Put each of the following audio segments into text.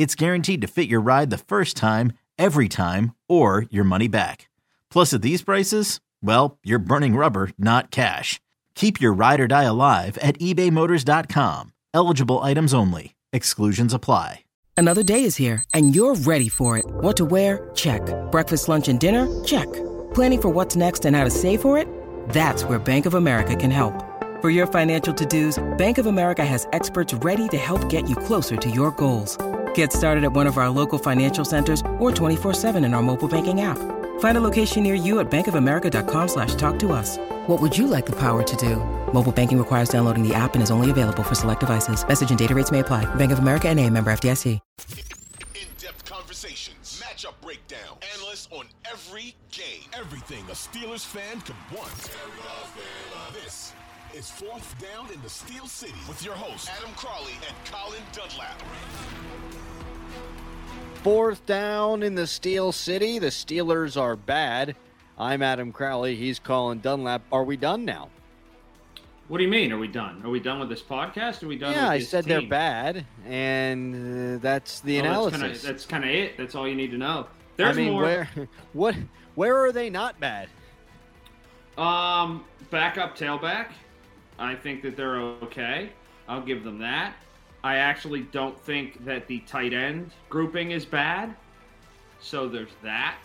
it's guaranteed to fit your ride the first time, every time, or your money back. Plus, at these prices, well, you're burning rubber, not cash. Keep your ride or die alive at ebaymotors.com. Eligible items only. Exclusions apply. Another day is here, and you're ready for it. What to wear? Check. Breakfast, lunch, and dinner? Check. Planning for what's next and how to save for it? That's where Bank of America can help. For your financial to dos, Bank of America has experts ready to help get you closer to your goals. Get started at one of our local financial centers or 24-7 in our mobile banking app. Find a location near you at bankofamerica.com slash talk to us. What would you like the power to do? Mobile banking requires downloading the app and is only available for select devices. Message and data rates may apply. Bank of America and a member FDIC. In-depth conversations, matchup breakdown, analysts on every game, everything a Steelers fan could want. This is Fourth Down in the Steel City with your hosts Adam Crowley and Colin Dunlap. Fourth down in the Steel City. The Steelers are bad. I'm Adam Crowley. He's Colin Dunlap. Are we done now? What do you mean? Are we done? Are we done with this podcast? Are we done? yeah, with I this said they're bad, and uh, that's the Oh, analysis. That's kind of that's kind of it. That's all you need to know. There's I mean, more. where, what, where are they not bad? Um, backup tailback. I think that they're okay. I'll give them that. I actually don't think that the tight end grouping is bad. So there's that.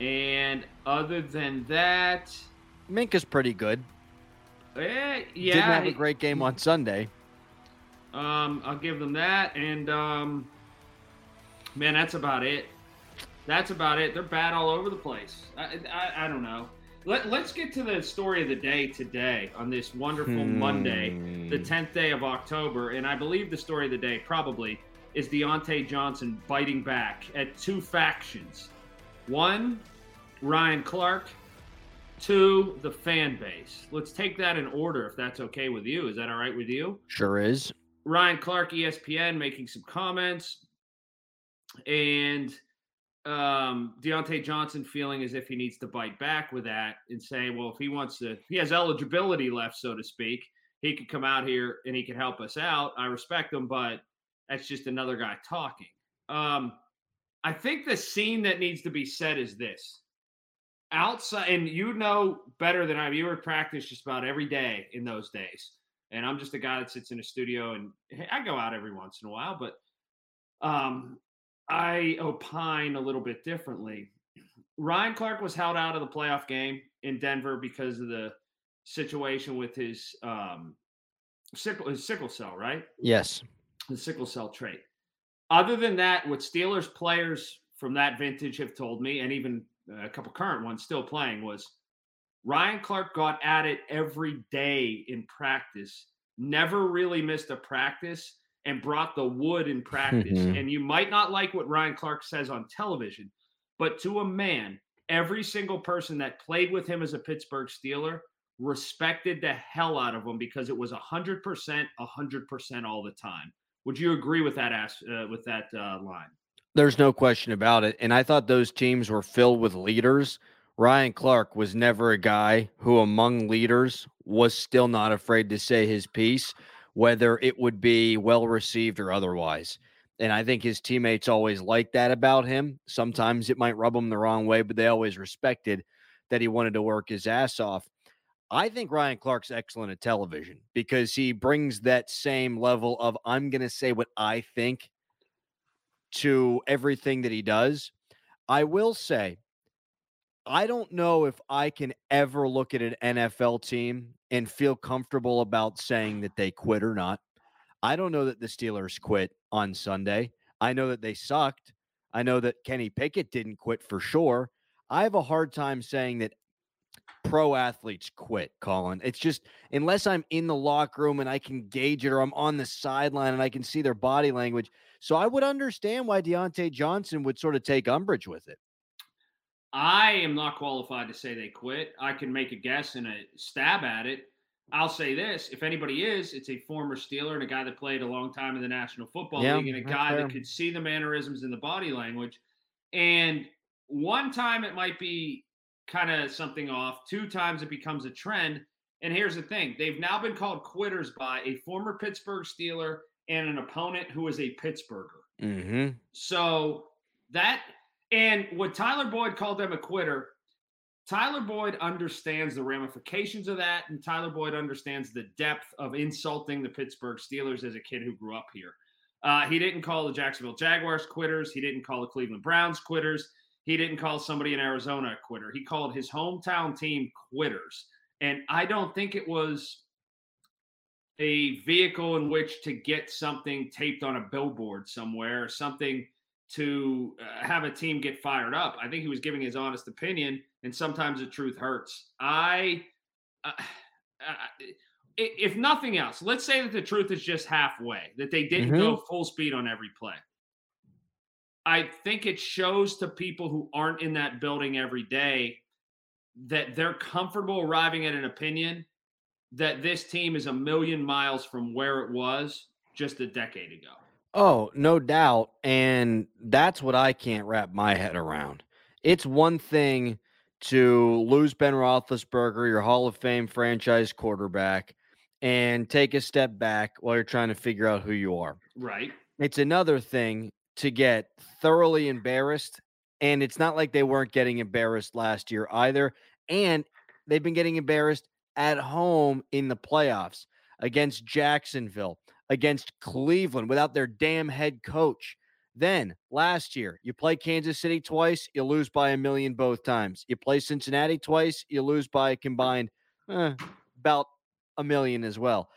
And other than that, Minkah's pretty good. eh, yeah, Didn't have a great game on Sunday. Um, I'll give them that, and um, man, that's about it. That's about it. They're bad all over the place. I, I, I don't know. Let, let's get to the story of the day today on this wonderful Hmm. Monday, the 10th day of October. And I believe the story of the day probably is Diontae Johnson biting back at two factions. One, Ryan Clark. Two, the fan base. Let's take that in order if that's okay with you. Is that all right with you? Sure is. Ryan Clark, ESPN, making some comments, and um, Diontae Johnson feeling as if he needs to bite back with that and say, well, if he wants to, he has eligibility left, so to speak, he could come out here and he could help us out. I respect him, but that's just another guy talking. Um, I think the scene that needs to be said is this. Outside, and you know better than I. You were practice just about every day in those days and I'm just a guy that sits in a studio and I go out every once in a while, but um, I opine a little bit differently. Ryan Clark was held out of the playoff game in Denver because of the situation with his um, sickle, his sickle cell, right? Yes. The sickle cell trait. Other than that, what Steelers players from that vintage have told me, and even a couple current ones still playing, was Ryan Clark got at it every day in practice, never really missed a practice, and brought the wood in practice. Mhm. and you might not like what Ryan Clark says on television, but to a man, every single person that played with him as a Pittsburgh Steeler respected the hell out of him because it was 100%, 100% all the time. Would you agree with that uh, with that uh, line? There's no question about it. And I thought those teams were filled with leaders. Ryan Clark was never a guy who, among leaders, was still not afraid to say his piece, whether it would be well received or otherwise. And I think his teammates always liked that about him. Sometimes it might rub him the wrong way, but they always respected that he wanted to work his ass off. I think Ryan Clark's excellent at television because he brings that same level of I'm going to say what I think to everything that he does. I will say, I don't know if I can ever look at an NFL team and feel comfortable about saying that they quit or not. I don't know that the Steelers quit on Sunday. I know that they sucked. I know that Kenny Pickett didn't quit for sure. I have a hard time saying that pro athletes quit, Colin. It's just unless I'm in the locker room and I can gauge it or I'm on the sideline and I can see their body language. So I would understand why Diontae Johnson would sort of take umbrage with it. I am not qualified to say they quit. I can make a guess and a stab at it. I'll say this: if anybody is, it's a former Steeler and a guy that played a long time in the National Football yeah, League, and a guy fair. that could see the mannerisms and the body language. And one time it might be kind of something off. Two times it becomes a trend. And here's the thing: they've now been called quitters by a former Pittsburgh Steeler and an opponent who is a Pittsburgher. Mm-hmm. So that and what Tyler Boyd called them a quitter, Tyler Boyd understands the ramifications of that, and Tyler Boyd understands the depth of insulting the Pittsburgh Steelers as a kid who grew up here. Uh, he didn't call the Jacksonville Jaguars quitters. He didn't call the Cleveland Browns quitters. He didn't call somebody in Arizona a quitter. He called his hometown team quitters. And I don't think it was a vehicle in which to get something taped on a billboard somewhere or something to uh, have a team get fired up. I think he was giving his honest opinion, and sometimes the truth hurts. I, uh, uh, if nothing else, let's say that the truth is just halfway, that they didn't mm-hmm. go full speed on every play. I think it shows to people who aren't in that building every day that they're comfortable arriving at an opinion that this team is a million miles from where it was just a decade ago. Oh, no doubt. And that's what I can't wrap my head around. It's one thing to lose Ben Roethlisberger, your Hall of Fame franchise quarterback, and take a step back while you're trying to figure out who you are. Right. It's another thing to get thoroughly embarrassed. And it's not like they weren't getting embarrassed last year either. And they've been getting embarrassed at home in the playoffs against Jacksonville, against Cleveland without their damn head coach. Then last year, you play Kansas City twice, you lose by a million both times. You play Cincinnati twice, you lose by a combined eh, about a million as well.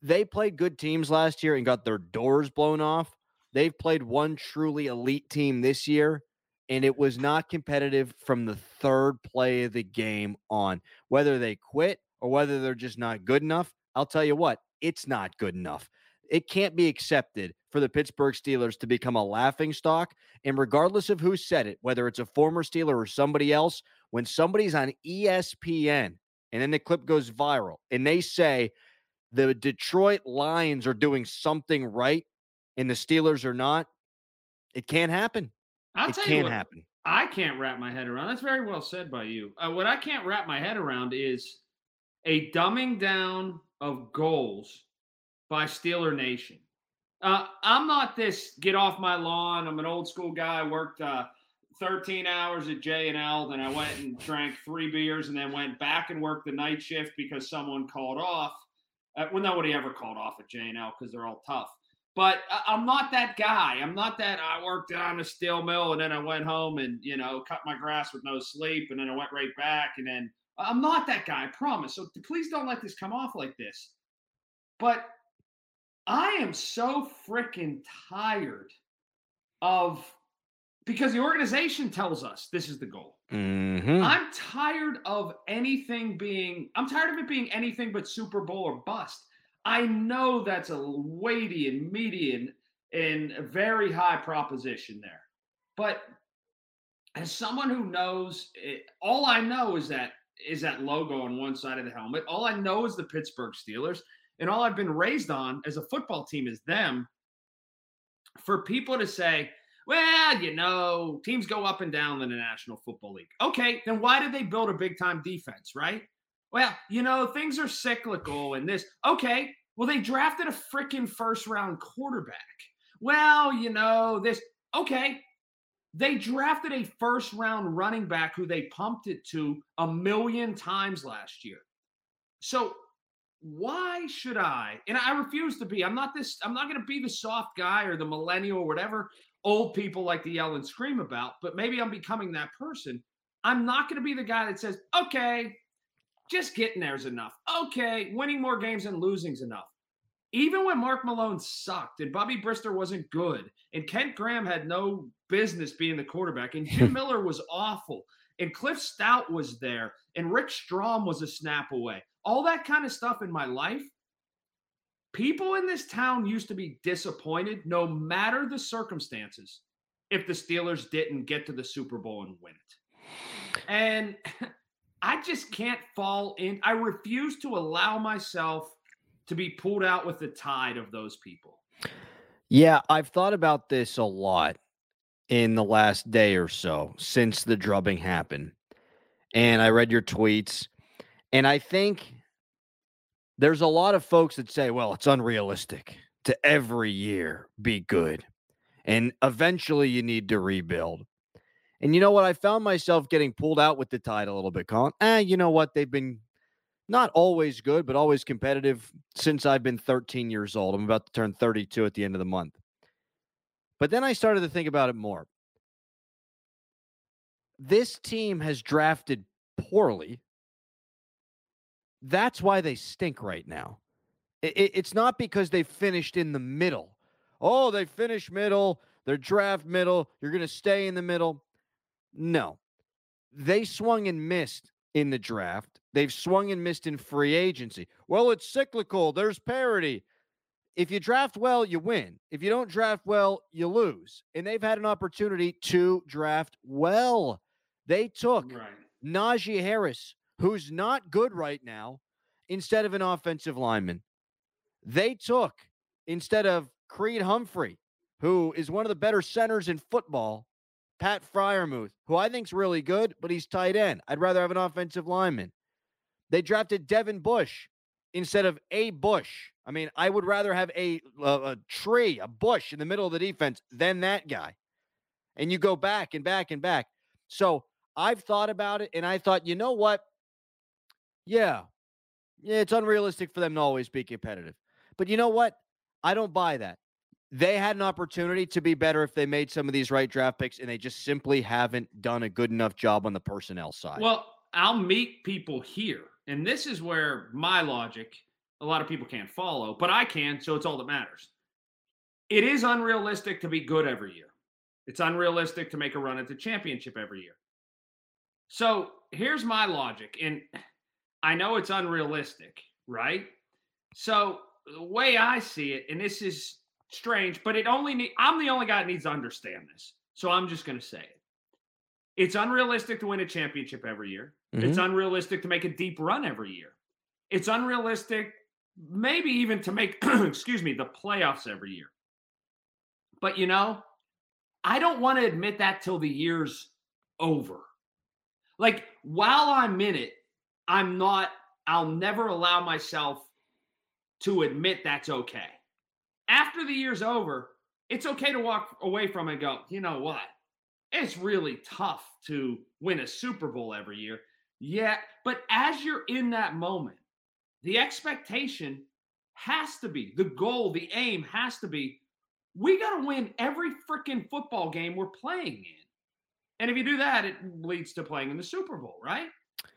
They played good teams last year and got their doors blown off. They've played one truly elite team this year, and it was not competitive from the third play of the game on. Whether they quit or whether they're just not good enough, I'll tell you what, it's not good enough. It can't be accepted for the Pittsburgh Steelers to become a laughing stock. And regardless of who said it, whether it's a former Steeler or somebody else, when somebody's on ESPN and then the clip goes viral and they say the Detroit Lions are doing something right and the Steelers are not, it can't happen. I'll it tell can't you what, happen. I can't wrap my head around. That's very well said by you. Uh, what I can't wrap my head around is a dumbing down of goals by Steeler Nation. Uh, I'm not this get off my lawn. I'm an old school guy. I worked uh, 13 hours at J and L. Then I went and drank three beers, and then went back and worked the night shift because someone called off. Uh, well, nobody ever called off at J and L because they're all tough. But I'm not that guy. I'm not that. I worked on a steel mill and then I went home and you know cut my grass with no sleep, and then I went right back, and then I'm not that guy, I promise. So please don't let this come off like this. But I am so freaking tired of because the organization tells us this is the goal. Mm-hmm. I'm tired of anything being, I'm tired of it being anything but Super Bowl or bust. I know that's a weighty and meaty and, and a very high proposition there. But as someone who knows, it, all I know is that is that logo on one side of the helmet. All I know is the Pittsburgh Steelers, and all I've been raised on as a football team is them. For people to say, well, you know, teams go up and down in the National Football League. Okay, then why did they build a big time defense, right? Well, you know, things are cyclical and this. Okay, well, they drafted a freaking first round quarterback. Well, you know, this. Okay, they drafted a first round running back who they pumped it to a million times last year. So why should I? And I refuse to be. I'm not this. I'm not going to be the soft guy or the millennial or whatever old people like to yell and scream about, but maybe I'm becoming that person. I'm not going to be the guy that says, okay, just getting there's enough. Okay, winning more games than losing's enough. Even when Mark Malone sucked and Bubby Brister wasn't good and Kent Graham had no business being the quarterback and Jim Miller was awful and Cliff Stoudt was there and Rick Strom was a snap away. All that kind of stuff in my life. People in this town used to be disappointed no matter the circumstances if the Steelers didn't get to the Super Bowl and win it. And I just can't fall in. I refuse to allow myself to be pulled out with the tide of those people. Yeah, I've thought about this a lot in the last day or so since the drubbing happened. And I read your tweets. And I think there's a lot of folks that say, well, it's unrealistic to every year be good. And eventually you need to rebuild. And you know what? I found myself getting pulled out with the tide a little bit, Colin. Eh, you know what? They've been not always good, but always competitive since I've been 13 years old. I'm about to turn 32 at the end of the month. But then I started to think about it more. This team has drafted poorly. That's why they stink right now. It, it, it's not because they finished in the middle. Oh, they finished middle. They're draft middle. You're going to stay in the middle. No. They swung and missed in the draft. They've swung and missed in free agency. Well, it's cyclical. There's parity. If you draft well, you win. If you don't draft well, you lose. And they've had an opportunity to draft well. They took right. Najee Harris, who's not good right now, instead of an offensive lineman. They took, instead of Creed Humphrey, who is one of the better centers in football, Pat Freiermuth, who I think's really good, but he's tight end. I'd rather have an offensive lineman. They drafted Devin Bush instead of a Bush. I mean, I would rather have a, a, tree, a bush in the middle of the defense than that guy. And you go back and back and back. So I've thought about it, and I thought, you know what? Yeah, yeah, it's unrealistic for them to always be competitive. But you know what? I don't buy that they had an opportunity to be better if they made some of these right draft picks, and they just simply haven't done a good enough job on the personnel side. Well, I'll meet people here, and this is where my logic a lot of people can't follow, but I can, so it's all that matters. It is unrealistic to be good every year. It's unrealistic to make a run at the championship every year. So here's my logic, and I know it's unrealistic, right? So the way I see it, and this is strange, but it only need, I'm the only guy that needs to understand this. So I'm just going to say it. It's unrealistic to win a championship every year. Mm-hmm. It's unrealistic to make a deep run every year. It's unrealistic, maybe even to make, excuse me, the playoffs every year. But you know, I don't want to admit that till the year's over. Like while I'm in it, I'm not, I'll never allow myself to admit that's okay after the year's over, it's okay to walk away from it and go, you know what? It's really tough to win a Super Bowl every year. Yeah, but as you're in that moment, the expectation has to be the goal, the aim has to be we got to win every freaking football game we're playing in. And if you do that, it leads to playing in the Super Bowl, right?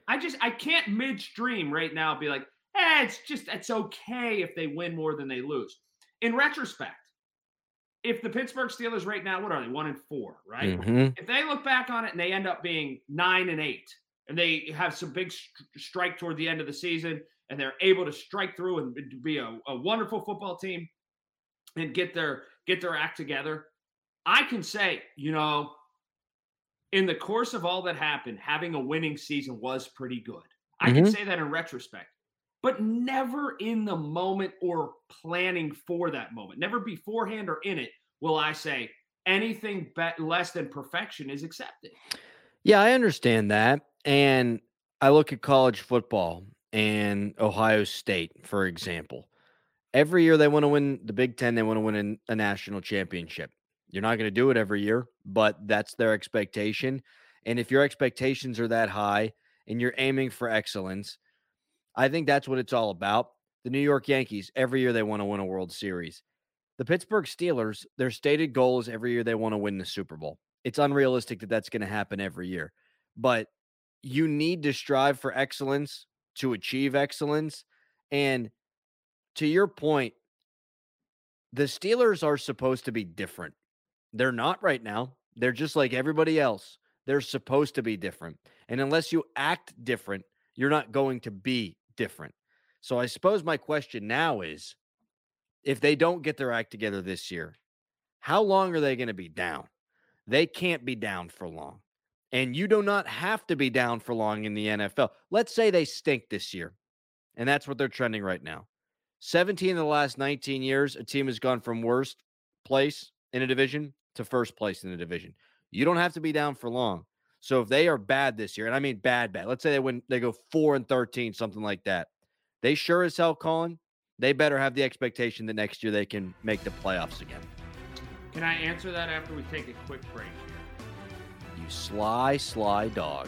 I just I can't midstream right now be like, eh, it's just it's okay if they win more than they lose in retrospect, if the Pittsburgh Steelers right now, what are they? One and four, right? Mm-hmm. If they look back on it and they end up being nine and eight, and they have some big st- strike toward the end of the season, and they're able to strike through and be a, a wonderful football team and get their get their act together, I can say, you know, in the course of all that happened, having a winning season was pretty good. I mm-hmm. can say that in retrospect but never in the moment or planning for that moment. Never beforehand or in it will I say anything be- less than perfection is accepted. Yeah, I understand that. And I look at college football and Ohio State, for example. Every year they want to win the Big Ten, they want to win a national championship. You're not going to do it every year, but that's their expectation. And if your expectations are that high and you're aiming for excellence, I think that's what it's all about. The New York Yankees, every year they want to win a World Series. the Pittsburgh Steelers, their stated goal is every year they want to win the Super Bowl. It's unrealistic that that's going to happen every year, but you need to strive for excellence to achieve excellence. And to your point, the Steelers are supposed to be different. They're not right now. They're just like everybody else. They're supposed to be different. And unless you act different, you're not going to be different. So I suppose my question now is if they don't get their act together this year, how long are they going to be down? They can't be down for long. And you do not have to be down for long in the NFL. Let's say they stink this year, and that's what they're trending right now. 17 of the last 19 years, a team has gone from worst place in a division to first place in the division. You don't have to be down for long. So if they are bad this year, and I mean bad, bad, let's say they win, they go four and 13, something like that. They sure as hell, Colin, they better have the expectation that next year they can make the playoffs again. Can I answer that after we take a quick break sly, sly dog.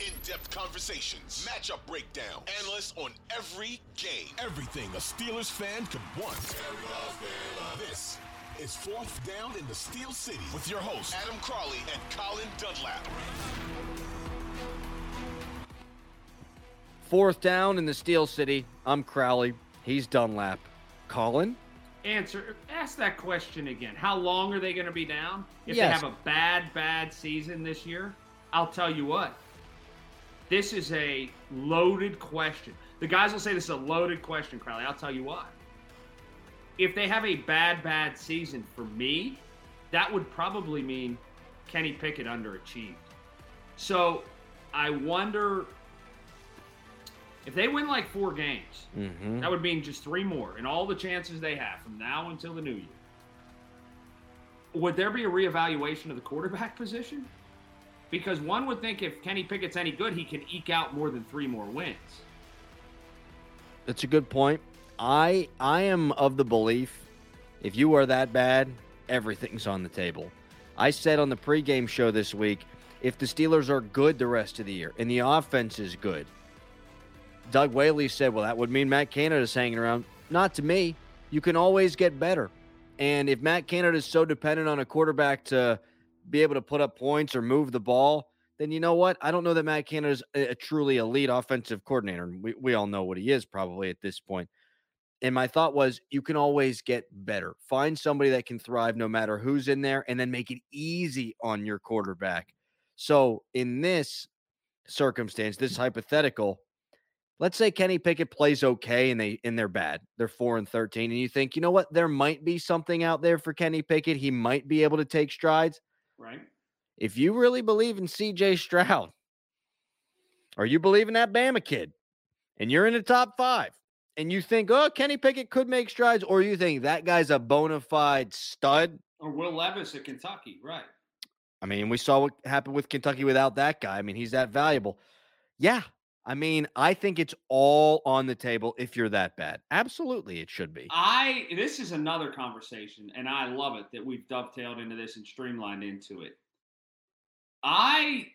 In-depth conversations, matchup breakdown, analysts on every game, everything a Steelers fan could want. This is Fourth Down in the Steel City with your hosts Adam Crowley and Colin Dunlap. Fourth down in the Steel City. I'm Crowley. He's Dunlap. Colin? Answer. Ask that question again. How long are they going to be down? If Yes. they have a bad, bad season this year, I'll tell you what. This is a loaded question. The guys will say this is a loaded question, Crowley. I'll tell you why. If they have a bad, bad season for me, that would probably mean Kenny Pickett underachieved. So I wonder if they win like four games, Mm-hmm. that would mean just three more and all the chances they have from now until the new year. Would there be a reevaluation of the quarterback position? Because one would think if Kenny Pickett's any good, he can eke out more than three more wins. That's a good point. I I am of the belief if you are that bad, everything's on the table. I said on the pregame show this week, if the Steelers are good the rest of the year and the offense is good, Doug Whaley said, well, that would mean Matt Canada's hanging around. Not to me. You can always get better. And if Matt Canada is so dependent on a quarterback to be able to put up points or move the ball, then you know what? I don't know that Matt Canada is a, a truly elite offensive coordinator. And we, we all know what he is probably at this point. And my thought was, you can always get better. Find somebody that can thrive no matter who's in there and then make it easy on your quarterback. So, in this circumstance, this hypothetical, let's say Kenny Pickett plays okay and they and they're bad. They're 4 and 13 and you think, "You know what? There might be something out there for Kenny Pickett. He might be able to take strides." Right? If you really believe in CJ Stroud, or you believe in that Bama kid, and you're in the top five, and you think, oh, Kenny Pickett could make strides, or you think that guy's a bona fide stud. Or Will Levis at Kentucky, right? I mean, we saw what happened with Kentucky without that guy. I mean, he's that valuable. Yeah. I mean, I think it's all on the table if you're that bad. Absolutely, it should be. I this is another conversation, and I love it that we've dovetailed into this and streamlined into it. I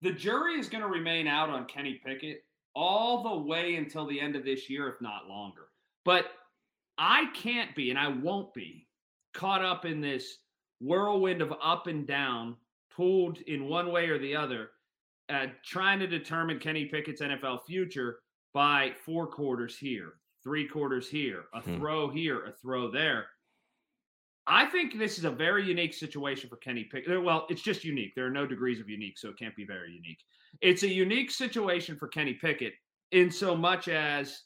the jury is going to remain out on Kenny Pickett all the way until the end of this year, if not longer. But I can't be, and I won't be, caught up in this whirlwind of up and down, pulled in one way or the other, uh, trying to determine Kenny Pickett's NFL future by four quarters here, three quarters here, a Hmm. throw here, a throw there. I think this is a very unique situation for Kenny Pickett. Well, it's just unique. There are no degrees of unique, so it can't be very unique. It's a unique situation for Kenny Pickett in so much as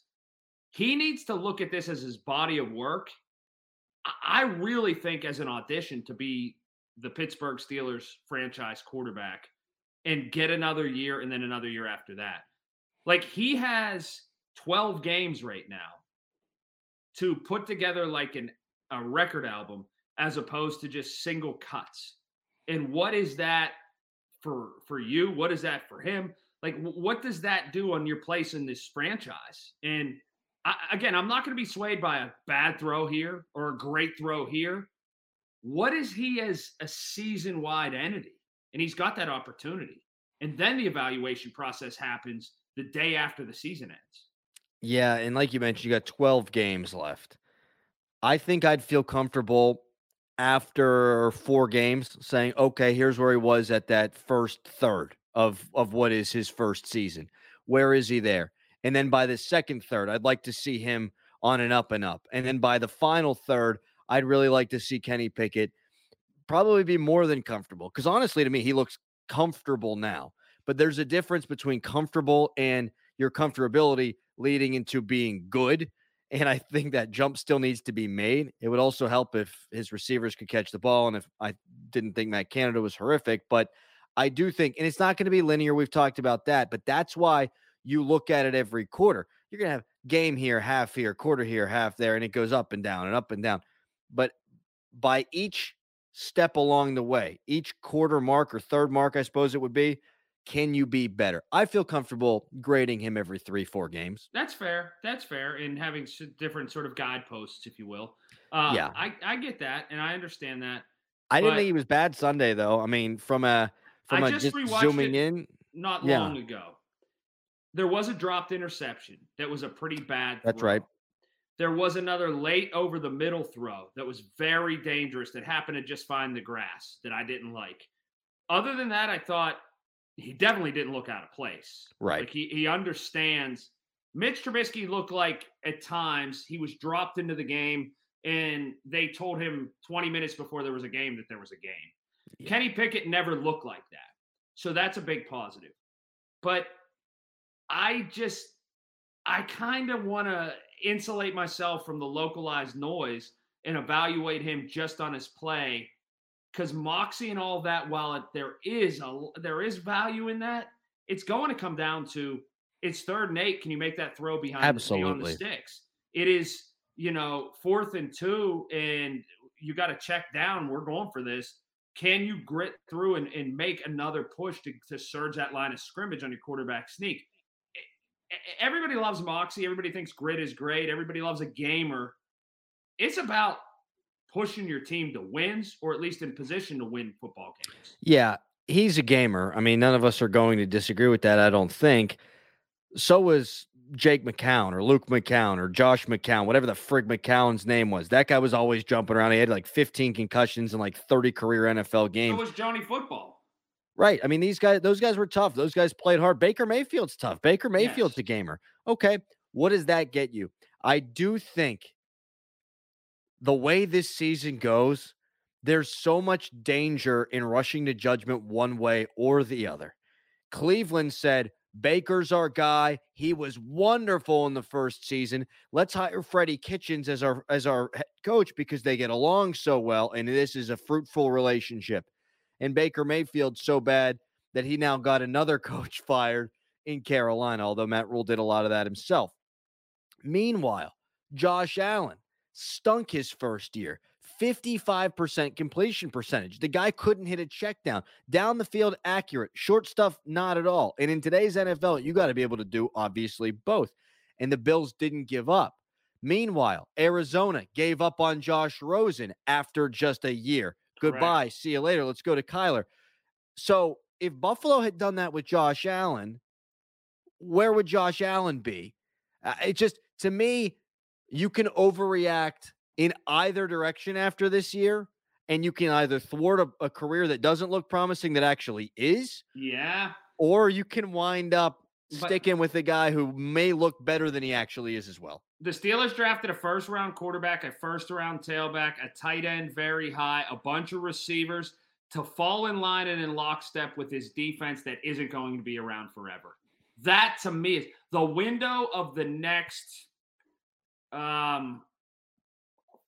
he needs to look at this as his body of work. I- I really think as an audition to be the Pittsburgh Steelers franchise quarterback and get another year and then another year after that. Like he has 12 games right now to put together like an a record album as opposed to just single cuts. And what is that for for you? What is that for him? Like what does that do on your place in this franchise? And I, again, I'm not going to be swayed by a bad throw here or a great throw here. What is he as a season wide entity? And he's got that opportunity. And then the evaluation process happens the day after the season ends. Yeah, and like you mentioned, you got 12 games left. I think I'd feel comfortable after four games saying, okay, here's where he was at that first third of of what is his first season. Where is he there? And then by the second third, I'd like to see him on an up and up. And then by the final third, I'd really like to see Kenny Pickett probably be more than comfortable. Because honestly, to me, he looks comfortable now. But there's a difference between comfortable and your comfortability leading into being good. And I think that jump still needs to be made. It would also help if his receivers could catch the ball. And if I didn't think Matt Canada was horrific, but I do think, and it's not going to be linear. We've talked about that, but that's why you look at it every quarter. You're going to have game here, half here, quarter here, half there, and it goes up and down and up and down. But by each step along the way, each quarter mark or third mark, I suppose it would be, can you be better? I feel comfortable grading him every three, four games. That's fair. That's fair. And having different sort of guideposts, if you will. Uh, yeah, I, I get that, and I understand that. I didn't think he was bad Sunday, though. I mean, from a from I a just, just zooming in, not yeah. long ago, there was a dropped interception that was a pretty bad. That's throw. right. There was another late over the middle throw that was very dangerous that happened to just find the grass that I didn't like. Other than that, I thought he definitely didn't look out of place. Right. Like he he understands. Mitch Trubisky looked like at times he was dropped into the game, and they told him 20 minutes before there was a game that there was a game. Yeah. Kenny Pickett never looked like that, so that's a big positive. But I just I kind of want to insulate myself from the localized noise and evaluate him just on his play. Because moxie and all that while it, there is a there is value in that it's going to come down to it's third and eight. Can you make that throw behind absolutely the, the sticks? It is you know fourth and two and you got to check down. We're going for this. Can you grit through and, and make another push to, to surge that line of scrimmage on your quarterback sneak everybody loves moxie everybody thinks grit is great everybody loves a gamer it's about pushing your team to wins or at least in position to win football games. Yeah, he's a gamer. I mean, none of us are going to disagree with that, I don't think. So was Jake McCown or Luke McCown or Josh McCown, whatever the frig McCown's name was. That guy was always jumping around. He had like 15 concussions in like 30 career NFL games. So was Johnny Football. Right. I mean, these guys, those guys were tough. Those guys played hard. Baker Mayfield's tough. Baker Mayfield's yes. a gamer. Okay. What does that get you? I do think the way this season goes, there's so much danger in rushing to judgment one way or the other. Cleveland said, Baker's our guy. He was wonderful in the first season. Let's hire Freddie Kitchens as our as our head coach because they get along so well and this is a fruitful relationship. And Baker Mayfield so bad that he now got another coach fired in Carolina, although Matt Rhule did a lot of that himself. Meanwhile, Josh Allen stunk his first year. 55% completion percentage. The guy couldn't hit a check down. Down the field, accurate. Short stuff, not at all. And in today's NFL, you got to be able to do obviously both. And the Bills didn't give up. Meanwhile, Arizona gave up on Josh Rosen after just a year. Correct. Goodbye. See you later. Let's go to Kyler. So if Buffalo had done that with Josh Allen, where would Josh Allen be? Uh, it just, to me, you can overreact in either direction after this year, and you can either thwart a, a career that doesn't look promising that actually is. Yeah. Or you can wind up sticking with a guy who may look better than he actually is as well. The Steelers drafted a first round quarterback, a first round tailback, a tight end very high, a bunch of receivers to fall in line and in lockstep with his defense that isn't going to be around forever. That to me is the window of the next um,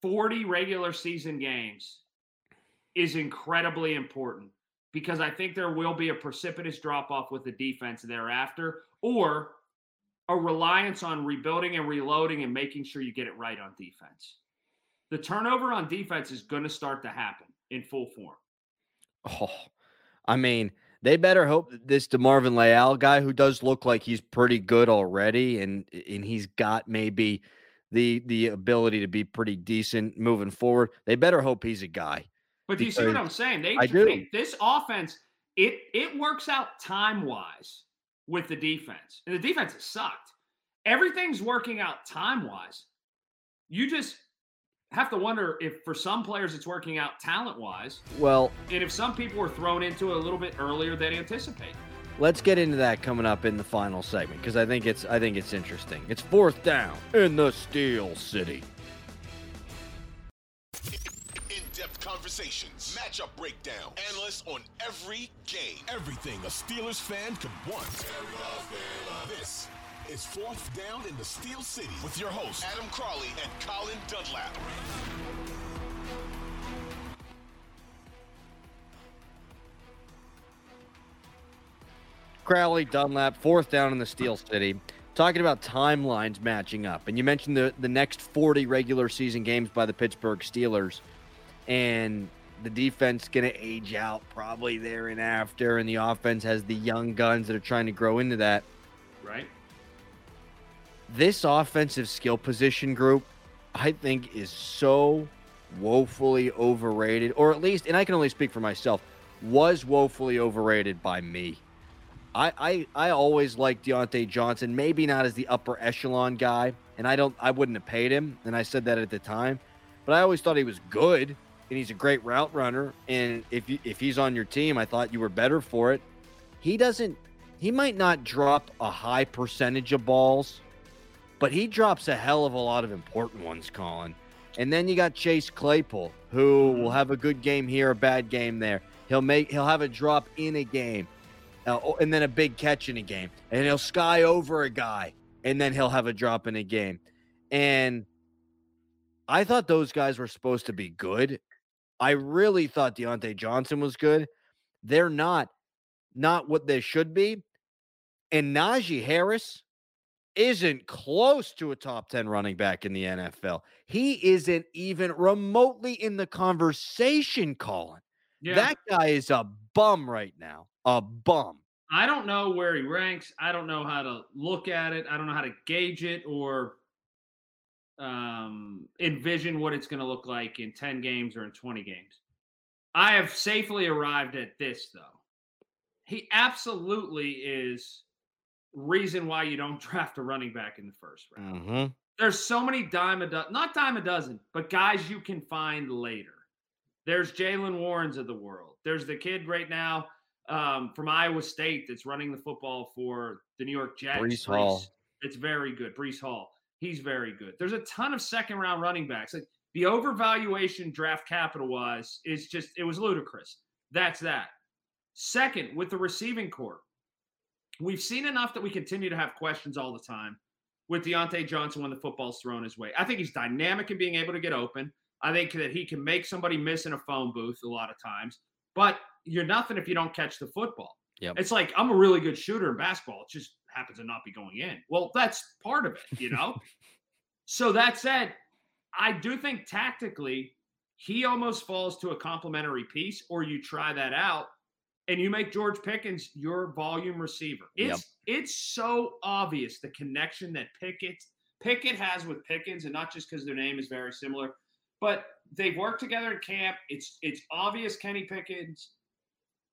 40 regular season games is incredibly important because I think there will be a precipitous drop off with the defense thereafter, or a reliance on rebuilding and reloading and making sure you get it right on defense. The turnover on defense is going to start to happen in full form. Oh, I mean, they better hope that this DeMarvin Leal guy, who does look like he's pretty good already, and and he's got maybe the the ability to be pretty decent moving forward. They better hope he's a guy. But do you see what I'm saying? They, I do. they- this offense, it it works out time wise with the defense, and the defense has sucked. Everything's working out time wise. You just have to wonder if for some players it's working out talent wise, Well, and if some people were thrown into it a little bit earlier than anticipated. let's get into that coming up in the final segment because I think it's I think it's interesting. It's fourth down in the Steel City. Conversations, matchup breakdown, analysts on every game, everything a Steelers fan could want. This is Fourth Down in the Steel City with your hosts Adam Crowley and Colin Dunlap. Crowley, Dunlap, fourth down in the Steel City. Talking about timelines matching up. And you mentioned the, the next 40 regular season games by the Pittsburgh Steelers. And the defense going to age out probably there and after. And the offense has the young guns that are trying to grow into that. Right? This offensive skill position group, I think, is so woefully overrated. Or at least, and I can only speak for myself, was woefully overrated by me. I, I I always liked Diontae Johnson, maybe not as the upper echelon guy, and I don't I wouldn't have paid him, and I said that at the time, but I always thought he was good and he's a great route runner. And if you, if he's on your team, I thought you were better for it. He doesn't. He might not drop a high percentage of balls, but he drops a hell of a lot of important ones, Colin. And then you got Chase Claypool, who will have a good game here, a bad game there. He'll make he'll have a drop in a game, uh, and then a big catch in a game, and he'll sky over a guy, and then he'll have a drop in a game. And I thought those guys were supposed to be good. I really thought Diontae Johnson was good. They're not, not what they should be. And Najee Harris isn't close to a top 10 running back in the NFL. He isn't even remotely in the conversation, Colin. Yeah. That guy is a bum right now. A bum. I don't know where he ranks. I don't know how to look at it. I don't know how to gauge it or um, envision what it's going to look like in 10 games or in 20 games. I have safely arrived at this, though. He absolutely is reason why you don't draft a running back in the first round. Mm-hmm. There's so many dime a dozen, not dime a dozen, but guys you can find later. There's Jaylen Warrens of the world. There's the kid right now um, from Iowa State that's running the football for the New York Jets. Breece Hall. It's very good. Breece Hall. He's very good. There's a ton of second round running backs. Like the overvaluation draft capital wise is just it was ludicrous. That's that. Second, with the receiving corps, we've seen enough that we continue to have questions all the time with Diontae Johnson when the football's thrown his way. I think he's dynamic in being able to get open. I think that he can make somebody miss in a phone booth a lot of times, but you're nothing if you don't catch the football. Yep. It's like I'm a really good shooter in basketball. It just happens to not be going in. Well, that's part of it, you know? so that said, I do think tactically he almost falls to a complementary piece, or you try that out and you make George Pickens your volume receiver. It's Yep. it's so obvious the connection that Pickett Pickett has with Pickens, and not just because their name is very similar, but they've worked together in camp. It's it's obvious Kenny Pickens.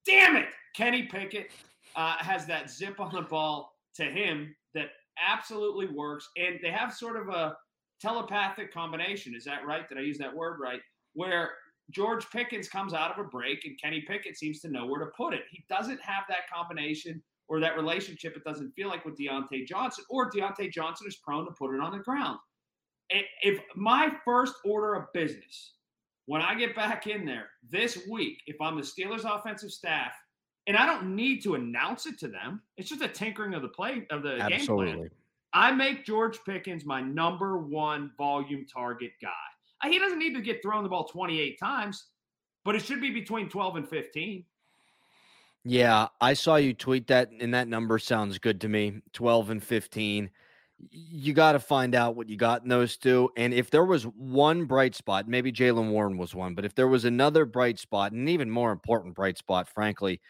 Damn it, Kenny Pickett uh, has that zip on the ball to him that absolutely works, and they have sort of a telepathic combination. Is that right? Did I use that word right? Where George Pickens comes out of a break and Kenny Pickett seems to know where to put it. He doesn't have that combination or that relationship, it doesn't feel like with Diontae Johnson, or Diontae Johnson is prone to put it on the ground. If my first order of business, when I get back in there this week, if I'm the Steelers offensive staff, and I don't need to announce it to them, it's just a tinkering of the play of the game plan. Absolutely. I make George Pickens my number one volume target guy. Uh, He doesn't need to get thrown the ball 28 times, but it should be between 12 and 15. Yeah, I saw you tweet that, and that number sounds good to me 12 and 15. You got to find out what you got in those two. And if there was one bright spot, maybe Jaylen Warren was one, but if there was another bright spot, and even more important bright spot, frankly,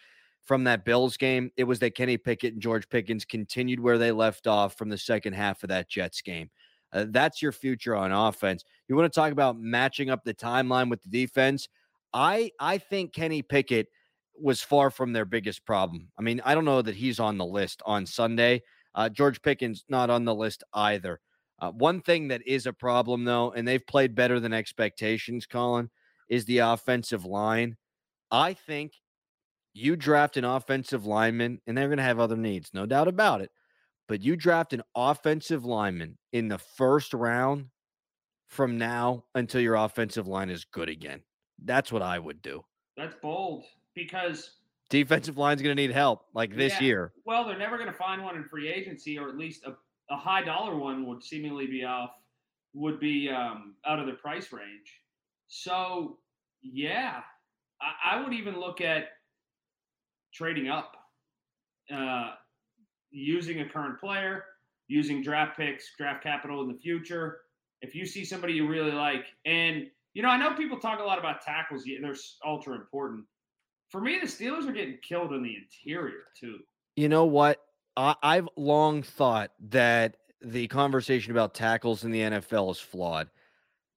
from that Bills game, it was that Kenny Pickett and George Pickens continued where they left off from the second half of that Jets game. Uh, that's your future on offense. You want to talk about matching up the timeline with the defense? I I think Kenny Pickett was far from their biggest problem. I mean, I don't know that he's on the list on Sunday. Uh, George Pickens not on the list either. Uh, one thing that is a problem though, and they've played better than expectations, Colin, is the offensive line. I think you draft an offensive lineman, and they're going to have other needs, no doubt about it. But you draft an offensive lineman in the first round from now until your offensive line is good again. That's what I would do. That's bold because defensive line's going to need help like this yeah, year. Well, they're never going to find one in free agency, or at least a, a high dollar one would seemingly be off, would be um, out of the price range. So, yeah, I, I would even look at trading up, uh, using a current player, using draft picks, draft capital in the future. If you see somebody you really like, and you know, I know people talk a lot about tackles; they're ultra important for me, the Steelers are getting killed in the interior too. You know what? I, I've long thought that the conversation about tackles in the NFL is flawed.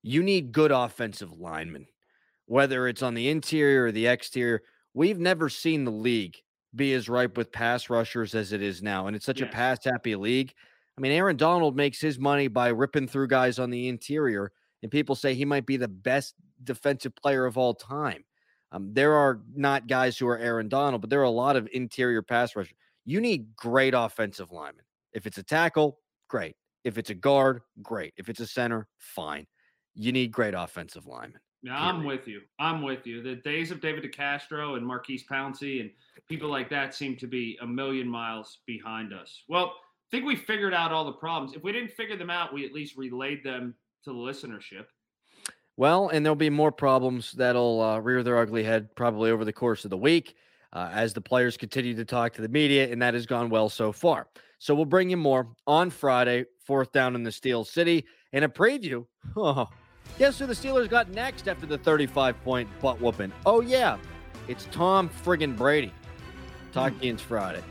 You need good offensive linemen, whether it's on the interior or the exterior. We've never seen the league be as ripe with pass rushers as it is now. And it's such yes. a pass happy league. I mean, Aaron Donald makes his money by ripping through guys on the interior, and people say he might be the best defensive player of all time. Um, there are not guys who are Aaron Donald, but there are a lot of interior pass rushers. You need great offensive linemen. If it's a tackle, great. If it's a guard, great. If it's a center, fine. You need great offensive linemen. Yeah, I'm with you. I'm with you. The days of David DeCastro and Maurkice Pouncey and people like that seem to be a million miles behind us. Well, I think we figured out all the problems. If we didn't figure them out, we at least relayed them to the listenership. Well, and there'll be more problems that'll uh, rear their ugly head probably over the course of the week uh, as the players continue to talk to the media, and that has gone well so far. So we'll bring you more on Friday, fourth down in the Steel City, and a preview. Oh, guess who the Steelers got next after the 35 point butt whooping? Oh, yeah, it's Tom friggin' Brady. Talk to you Friday.